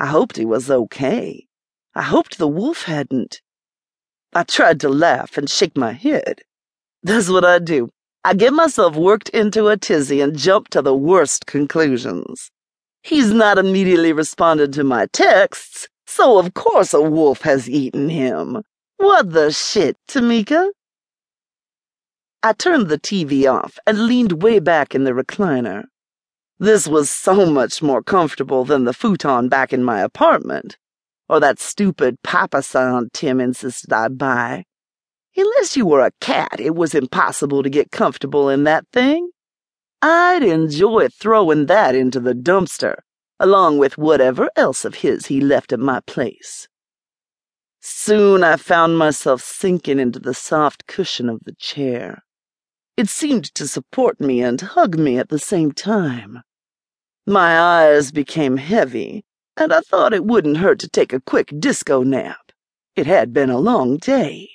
I hoped he was okay. I hoped the wolf hadn't. I tried to laugh and shake my head. That's what I do. I get myself worked into a tizzy and jump to the worst conclusions. He's not immediately responded to my texts, so of course a wolf has eaten him. What the shit, Tameka? I turned the TV off and leaned way back in the recliner. This was so much more comfortable than the futon back in my apartment, or that stupid papa papasan Tim insisted I buy. Unless you were a cat, it was impossible to get comfortable in that thing. I'd enjoy throwing that into the dumpster, along with whatever else of his he left at my place. Soon I found myself sinking into the soft cushion of the chair. It seemed to support me and hug me at the same time. My eyes became heavy, and I thought it wouldn't hurt to take a quick disco nap. It had been a long day.